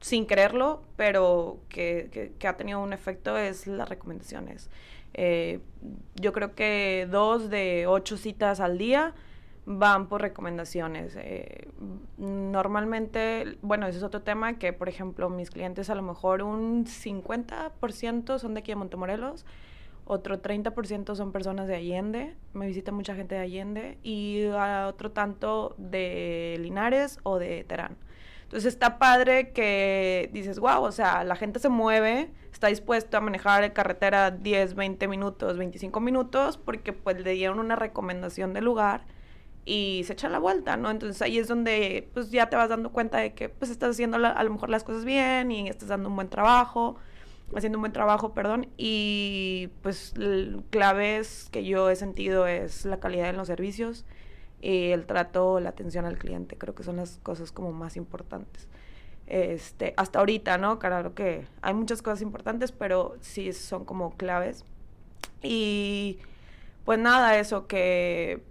sin creerlo, pero que, que ha tenido un efecto, es las recomendaciones. Eh, yo creo que dos de ocho citas al día van por recomendaciones. Eh, normalmente, bueno, ese es otro tema que, por ejemplo, mis clientes a lo mejor un 50% son de aquí de Montemorelos, otro 30% son personas de Allende, me visita mucha gente de Allende, y otro tanto de Linares o de Terán. Entonces está padre que dices, wow, o sea, la gente se mueve, está dispuesto a manejar carretera 10, 20 minutos, 25 minutos, porque pues le dieron una recomendación del lugar y se echa la vuelta, ¿no? Entonces ahí es donde pues ya te vas dando cuenta de que pues estás haciendo a lo mejor las cosas bien y estás dando un buen trabajo, haciendo un buen trabajo, perdón, y pues claves que yo he sentido es la calidad en los servicios y el trato, la atención al cliente, creo que son las cosas como más importantes. Este, hasta ahorita, ¿no? Claro que hay muchas cosas importantes, pero sí son como claves. Y pues nada, eso que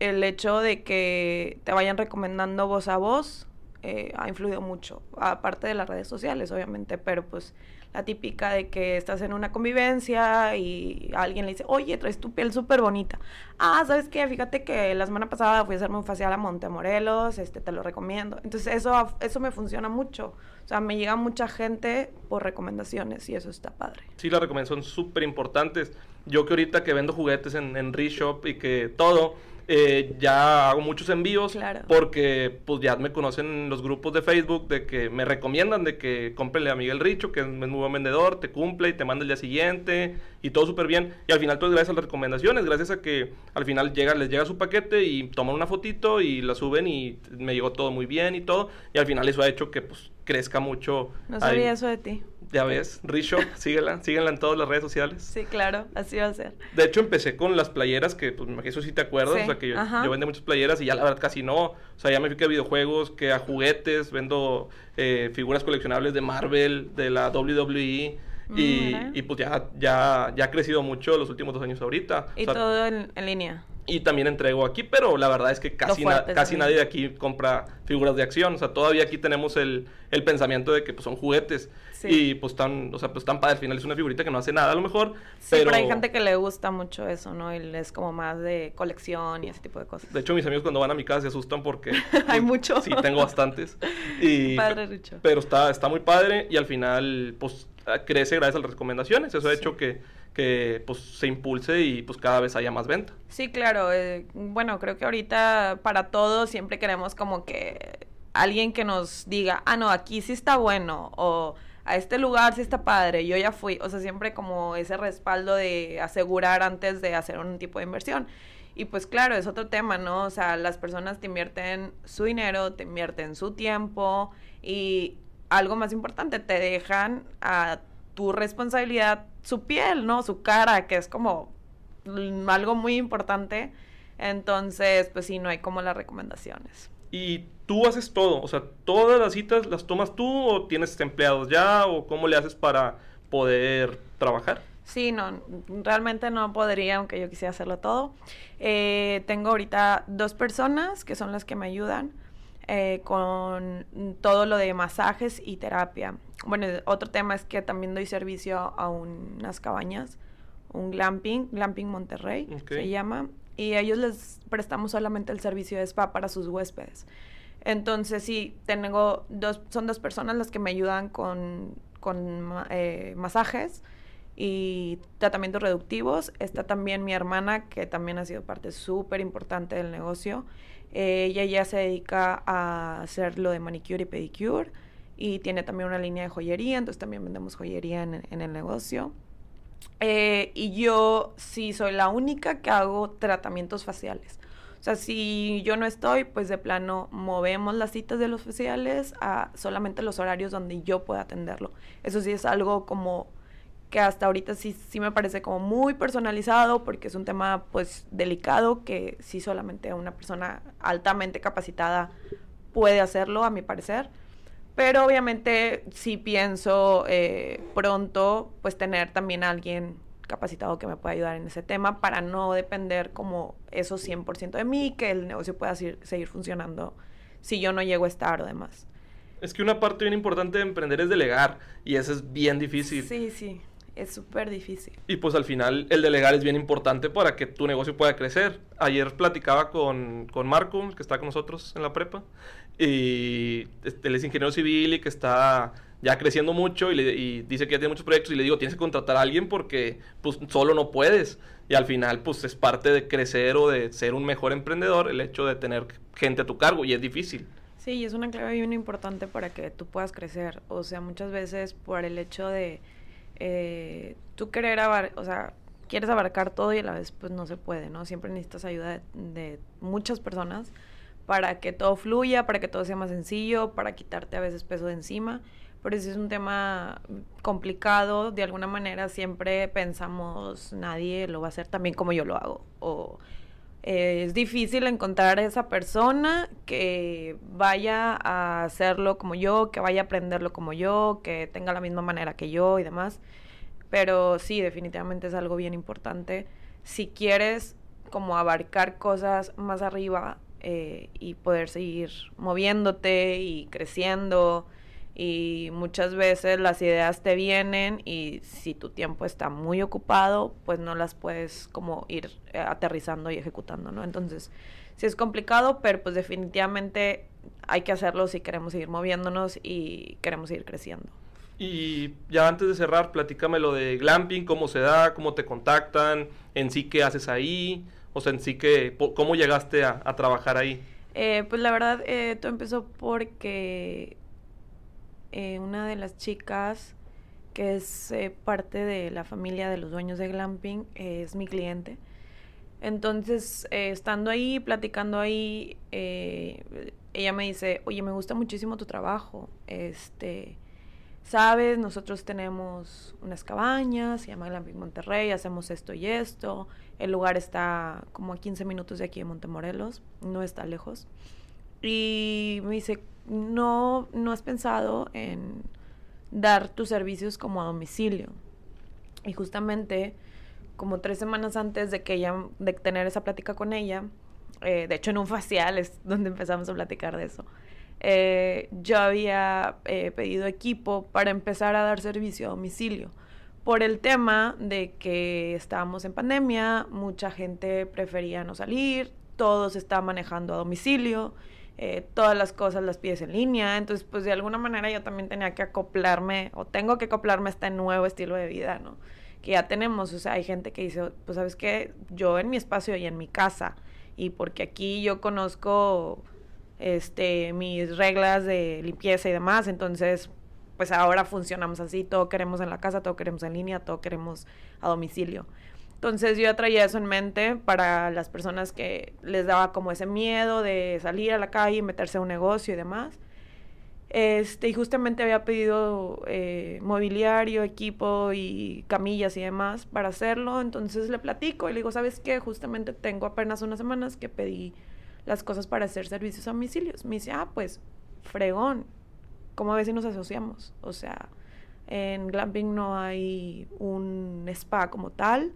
el hecho de que te vayan recomendando voz a voz eh, ha influido mucho, aparte de las redes sociales, obviamente, pero pues la típica de que estás en una convivencia y alguien le dice, oye, traes tu piel súper bonita. Ah, ¿sabes qué? Fíjate que la semana pasada fui a hacerme un facial a Montemorelos, este, te lo recomiendo. Entonces eso, eso me funciona mucho. O sea, me llega mucha gente por recomendaciones y eso está padre. Sí, las recomendaciones son súper importantes. Yo que ahorita que vendo juguetes en, en Reshop y que todo eh, ya hago muchos envíos porque pues ya me conocen los grupos de Facebook de que me recomiendan de que cómprenle a Miguel Richo, que es muy buen vendedor, te cumple y te manda el día siguiente y todo súper bien. Y al final todo es gracias a las recomendaciones, gracias a que al final llega, les llega su paquete y toman una fotito y la suben y me llegó todo muy bien y todo. Y al final eso ha hecho que pues crezca mucho. No sabía eso de ti. Ya ves, Risho, síguela, síguela en todas las redes sociales. Sí, claro, así va a ser. De hecho, empecé con las playeras, que pues eso sí te acuerdas, o sea, que yo, yo, vendo muchas playeras y ya la verdad casi no. O sea, ya me fui a videojuegos, que a juguetes, vendo eh, figuras coleccionables de Marvel, de la WWE. Y, y, pues ya, ya, ya ha crecido mucho los últimos dos años ahorita. Y todo en, en, línea. Y también entrego aquí, pero la verdad es que casi, casi nadie de aquí compra figuras de acción. O sea, todavía aquí tenemos el, el pensamiento de que pues, son juguetes. Y pues están, o sea, pues están padre. Al final es una figurita que no hace nada a lo mejor. Sí, pero... hay gente que le gusta mucho eso, ¿no? Y es como más de colección y ese tipo de cosas. De hecho, mis amigos cuando van a mi casa se asustan porque... hay muchos. Sí, tengo bastantes. Y, padre, Richo. Pero está, está muy padre y al final, pues, crece gracias a las recomendaciones. Eso ha hecho que que pues se impulse y pues cada vez haya más venta. Sí, claro. Eh, bueno, creo que ahorita para todos siempre queremos como que alguien que nos diga, ah, no, aquí sí está bueno o a este lugar sí está padre, yo ya fui. O sea, siempre como ese respaldo de asegurar antes de hacer un tipo de inversión. Y pues claro, es otro tema, ¿no? O sea, las personas te invierten su dinero, te invierten su tiempo y algo más importante, te dejan a tu responsabilidad su piel, ¿no? Su cara, que es como algo muy importante. Entonces, pues sí, no hay como las recomendaciones. Y tú haces todo, o sea, todas las citas las tomas tú o tienes empleados ya o cómo le haces para poder trabajar. Sí, no, realmente no podría, aunque yo quisiera hacerlo todo. Eh, tengo ahorita dos personas que son las que me ayudan eh, con todo lo de masajes y terapia. Bueno, otro tema es que también doy servicio a unas cabañas, un glamping, Glamping Monterrey se llama, y a ellos les prestamos solamente el servicio de spa para sus huéspedes. Entonces, sí, tengo dos, son dos personas las que me ayudan con, con eh, masajes y tratamientos reductivos. Está también mi hermana, que también ha sido parte súper importante del negocio. Eh, ella ya se dedica a hacer lo de manicure y pedicure y tiene también una línea de joyería, entonces también vendemos joyería en, el negocio. Eh, y yo sí soy la única que hago tratamientos faciales. O sea, si yo no estoy, pues de plano movemos las citas de los faciales a solamente los horarios donde yo pueda atenderlo. Eso sí es algo como que hasta ahorita sí, sí me parece como muy personalizado porque es un tema pues delicado que sí solamente una persona altamente capacitada puede hacerlo, a mi parecer. Pero obviamente sí pienso eh, pronto pues tener también a alguien capacitado que me pueda ayudar en ese tema para no depender como eso 100% de mí, que el negocio pueda seguir funcionando si yo no llego a estar o demás. Es que una parte bien importante de emprender es delegar y eso es bien difícil. Sí, sí, es súper difícil. Y pues al final el delegar es bien importante para que tu negocio pueda crecer. Ayer platicaba con, con Marco, que está con nosotros en la prepa, y este, él es ingeniero civil y que está ya creciendo mucho y, dice que ya tiene muchos proyectos y le digo, tienes que contratar a alguien porque pues solo no puedes. Y al final pues es parte de crecer o de ser un mejor emprendedor el hecho de tener gente a tu cargo y es difícil. Sí, es una clave bien importante para que tú puedas crecer. O sea, muchas veces por el hecho de eh, tú querer abarcar, o sea, quieres abarcar todo y a la vez pues no se puede, ¿no? Siempre necesitas ayuda de muchas personas para que todo fluya, para que todo sea más sencillo, para quitarte a veces peso de encima. Pero si es un tema complicado, de alguna manera siempre pensamos, nadie lo va a hacer también como yo lo hago. Eh, es difícil encontrar a esa persona que vaya a hacerlo como yo, que vaya a aprenderlo como yo, que tenga la misma manera que yo y demás. Pero sí, definitivamente es algo bien importante. Si quieres como abarcar cosas más arriba, eh, y poder seguir moviéndote y creciendo. Y muchas veces las ideas te vienen y si tu tiempo está muy ocupado, pues no las puedes como ir eh, aterrizando y ejecutando, ¿no? Entonces, sí es complicado, pero pues definitivamente hay que hacerlo si queremos seguir moviéndonos y queremos seguir creciendo. Y ya antes de cerrar, platícame lo de glamping, cómo se da, cómo te contactan, en sí qué haces ahí. O sea, en sí que, ¿cómo llegaste a, trabajar ahí? Eh, pues la verdad, eh, todo empezó porque eh, una de las chicas que es eh, parte de la familia de los dueños de Glamping es mi cliente. Entonces, estando ahí, platicando ahí, ella me dice, oye, me gusta muchísimo tu trabajo. Este, sabes, nosotros tenemos unas cabañas, se llama Glamping Monterrey, hacemos esto y esto. El lugar está como a 15 minutos de aquí de Montemorelos, no está lejos. Y me dice, no, no has pensado en dar tus servicios como a domicilio. Y justamente como tres semanas antes de que ella, de tener esa plática con ella, eh, de hecho en un facial es donde empezamos a platicar de eso, eh, yo había eh, pedido equipo para empezar a dar servicio a domicilio. Por el tema de que estábamos en pandemia, mucha gente prefería no salir, todo se está manejando a domicilio, eh, todas las cosas las pides en línea, entonces pues de alguna manera yo también tenía que acoplarme o tengo que acoplarme a este nuevo estilo de vida, ¿no? Que ya tenemos, o sea, hay gente que dice, pues sabes qué, yo en mi espacio y en mi casa, y porque aquí yo conozco este, mis reglas de limpieza y demás, entonces pues ahora funcionamos así, todo queremos en la casa, todo queremos en línea, todo queremos a domicilio. Entonces yo traía eso en mente para las personas que les daba como ese miedo de salir a la calle, meterse a un negocio y demás. Este, y justamente había pedido eh, mobiliario, equipo y camillas y demás para hacerlo. Entonces le platico y le digo, ¿sabes qué? Justamente tengo apenas unas semanas que pedí las cosas para hacer servicios a domicilios. Me dice, ah, pues, fregón. ¿Cómo ves si nos asociamos? O sea, en Glamping no hay un spa como tal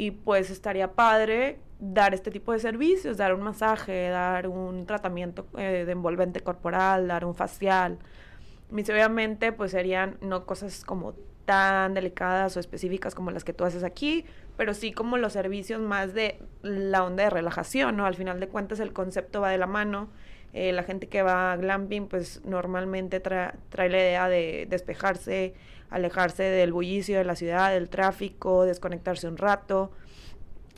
y pues estaría padre dar este tipo de servicios, dar un masaje, dar un tratamiento eh, de envolvente corporal, dar un facial. Mis obviamente pues serían no cosas como tan delicadas o específicas como las que tú haces aquí, pero sí como los servicios más de la onda de relajación, ¿no? Al final de cuentas el concepto va de la mano. Eh, la gente que va a glamping pues normalmente trae la idea de despejarse, alejarse del bullicio de la ciudad, del tráfico, desconectarse un rato.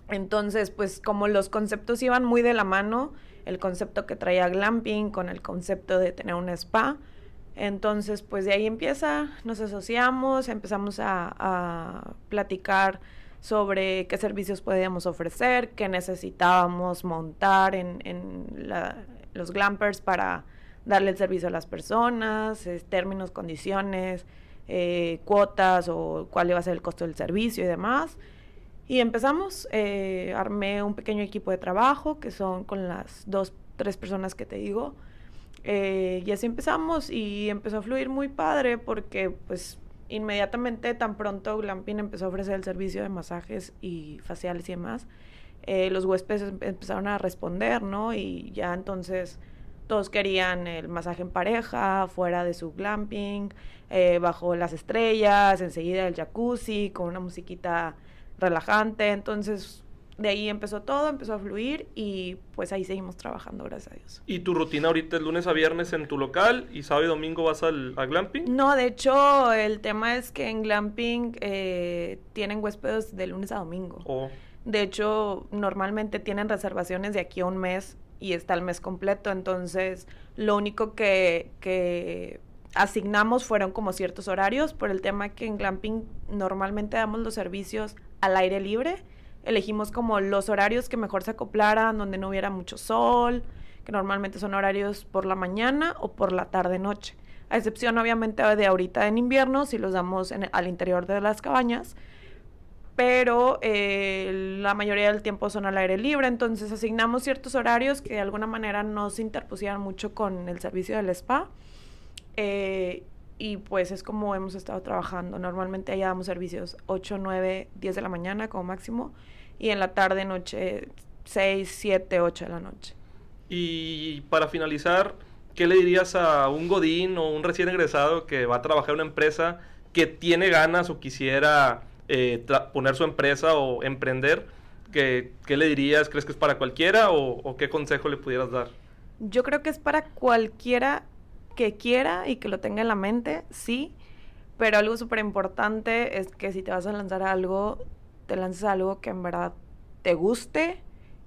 Entonces, pues como los conceptos iban muy de la mano, el concepto que traía glamping con el concepto de tener un spa, entonces, pues de ahí empieza, nos asociamos, empezamos a, platicar sobre qué servicios podíamos ofrecer, qué necesitábamos montar en, en los glampers para darle el servicio a las personas, términos, condiciones, eh, cuotas o cuál iba a ser el costo del servicio y demás. Y empezamos, eh, armé un pequeño equipo de trabajo, que son con las dos, tres personas que te digo. Eh, y así empezamos y empezó a fluir muy padre porque pues inmediatamente, tan pronto Glamping empezó a ofrecer el servicio de masajes y faciales y demás, eh, los huéspedes em, empezaron a responder, ¿no? Y ya entonces todos querían el masaje en pareja, fuera de su glamping, eh, bajo las estrellas, enseguida el jacuzzi, con una musiquita relajante. Entonces de ahí empezó todo, empezó a fluir y pues ahí seguimos trabajando, gracias a Dios. ¿Y tu rutina ahorita es lunes a viernes en tu local y sábado y domingo vas al a glamping? No, de hecho el tema es que en glamping eh, tienen huéspedes de lunes a domingo. Oh. De hecho, normalmente tienen reservaciones de aquí a un mes y está el mes completo, entonces lo único que, que asignamos fueron como ciertos horarios por el tema que en glamping normalmente damos los servicios al aire libre elegimos como los horarios que mejor se acoplaran, donde no hubiera mucho sol, que normalmente son horarios por la mañana o por la tarde-noche. A excepción, obviamente, de ahorita en invierno, si los damos al interior de las cabañas. Pero eh, la mayoría del tiempo son al aire libre, entonces asignamos ciertos horarios que de alguna manera no se interpusieran mucho con el servicio del spa. Eh, y pues es como hemos estado trabajando. Normalmente allá damos servicios 8, 9, 10 de la mañana como máximo y en la tarde, noche 6, 7, 8 de la noche. Y para finalizar, ¿qué le dirías a un godín o un recién egresado que va a trabajar en una empresa que tiene ganas o quisiera eh, poner su empresa o emprender? ¿Qué, ¿Qué, le dirías? ¿Crees que es para cualquiera o, qué consejo le pudieras dar? Yo creo que es para cualquiera que quiera y que lo tenga en la mente, sí, pero algo súper importante es que si te vas a lanzar algo, te lances algo que en verdad te guste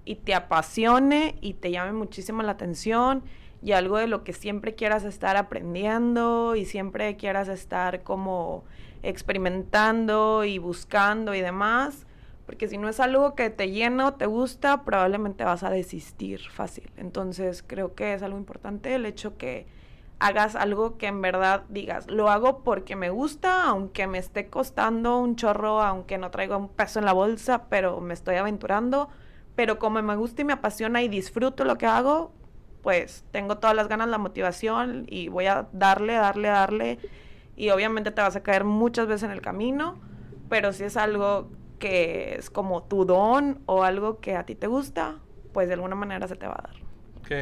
y te apasione y te llame muchísimo la atención y algo de lo que siempre quieras estar aprendiendo y siempre quieras estar como experimentando y buscando y demás, porque si no es algo que te llena te gusta, probablemente vas a desistir fácil. Entonces creo que es algo importante el hecho que hagas algo que en verdad digas, lo hago porque me gusta, aunque me esté costando un chorro, aunque no traigo un peso en la bolsa, pero me estoy aventurando, pero como me gusta y me apasiona y disfruto lo que hago, pues tengo todas las ganas, la motivación y voy a darle, darle, darle y obviamente te vas a caer muchas veces en el camino, pero si es algo que es como tu don o algo que a ti te gusta, pues de alguna manera se te va a dar.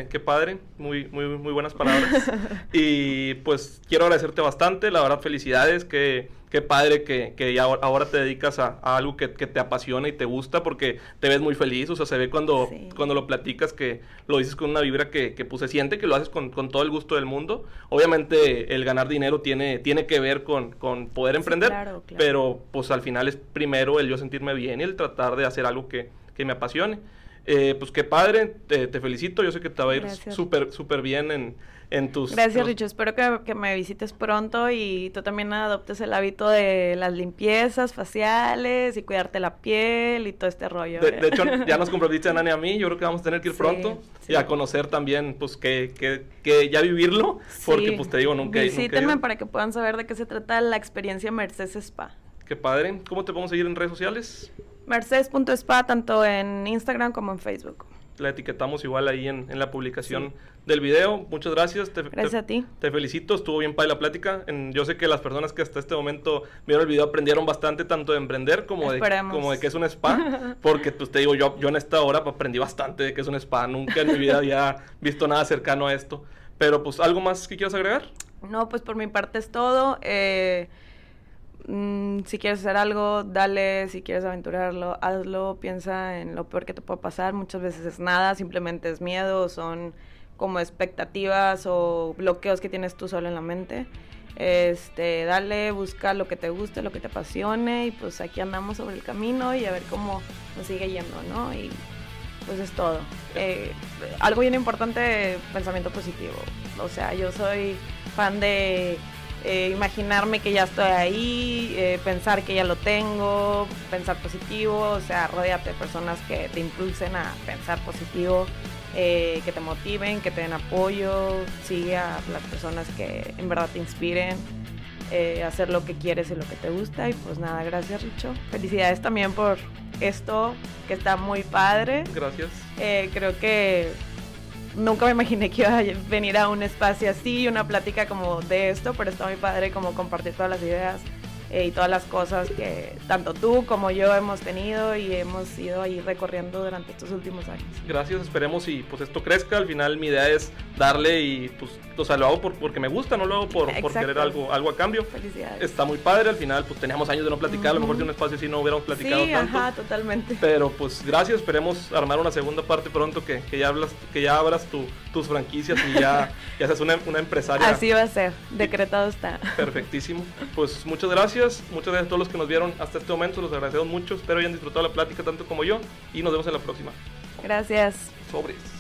Qué, padre, muy, muy, muy buenas palabras. y pues quiero agradecerte bastante, la verdad, felicidades, qué, qué padre que, que ya ahora te dedicas a, algo que, te apasiona y te gusta porque te ves muy feliz, o sea, se ve cuando, cuando lo platicas que lo dices con una vibra que, que pues, se siente que lo haces con, con, todo el gusto del mundo. Obviamente el ganar dinero tiene, tiene que ver con, con poder emprender, pero pues al final es primero el yo sentirme bien y el tratar de hacer algo que, que me apasione. Eh, pues qué padre, te, felicito, yo sé que te va a ir súper, súper bien en, en tus... Gracias, Richo, espero que, me visites pronto y tú también adoptes el hábito de las limpiezas faciales y cuidarte la piel y todo este rollo. De, ¿eh? hecho, ya nos comprometiste a Nani a mí, yo creo que vamos a tener que ir pronto y a conocer también, pues, que, que, que ya vivirlo, porque pues te digo, nunca Visítenme para que puedan saber de qué se trata la experiencia Mercedes Spa. Qué padre, ¿cómo te podemos seguir en redes sociales? Mercedes.spa, tanto en Instagram como en Facebook. La etiquetamos igual ahí en, la publicación del video. Muchas gracias. Te, gracias a ti. Te felicito, estuvo bien para la plática. yo sé que las personas que hasta este momento vieron el video aprendieron bastante tanto de emprender como de, como de que es un spa. Porque pues te digo, yo, yo en esta hora aprendí bastante de que es un spa. Nunca en mi vida había visto nada cercano a esto. Pero pues, ¿algo más que quieras agregar? No, pues por mi parte es todo. Eh, Mm, si quieres hacer algo, dale, si quieres aventurarlo, hazlo, piensa en lo peor que te puede pasar, muchas veces es nada, simplemente es miedo, son como expectativas o bloqueos que tienes tú solo en la mente. Este, dale, busca lo que te guste, lo que te apasione y pues aquí andamos sobre el camino y a ver cómo nos sigue yendo, ¿no? Y pues es todo. Eh, algo bien importante, pensamiento positivo. O sea, yo soy fan de eh, imaginarme que ya estoy ahí, eh, pensar que ya lo tengo, pensar positivo, o sea, rodearte de personas que te impulsen a pensar positivo, eh, que te motiven, que te den apoyo, sigue a las personas que en verdad te inspiren, hacer lo que quieres y lo que te gusta. Y pues nada, gracias Richo. Felicidades también por esto, que está muy padre. Gracias. creo que nunca me imaginé que iba a venir a un espacio así, una plática como de esto, pero está muy padre como compartir todas las ideas eh, y todas las cosas que tanto tú como yo hemos tenido y hemos ido ahí recorriendo durante estos últimos años. Gracias, esperemos y pues esto crezca. Al final mi idea es darle y pues, o sea, lo hago por, porque me gusta, no lo hago por, por querer algo, algo a cambio. Felicidades. Está muy padre, al final pues teníamos años de no platicar, a lo mejor de un espacio así no hubiéramos platicado sí, tanto. Ajá, totalmente. Pero pues gracias, esperemos armar una segunda parte pronto que, que ya hablas, que ya abras tu, tus franquicias y ya, ya seas una, una empresaria. Así va a ser, decretado está. Perfectísimo. Pues muchas gracias, muchas gracias a todos los que nos vieron hasta este momento, los agradecemos mucho, espero hayan disfrutado la plática tanto como yo y nos vemos en la próxima. Gracias. Sobres.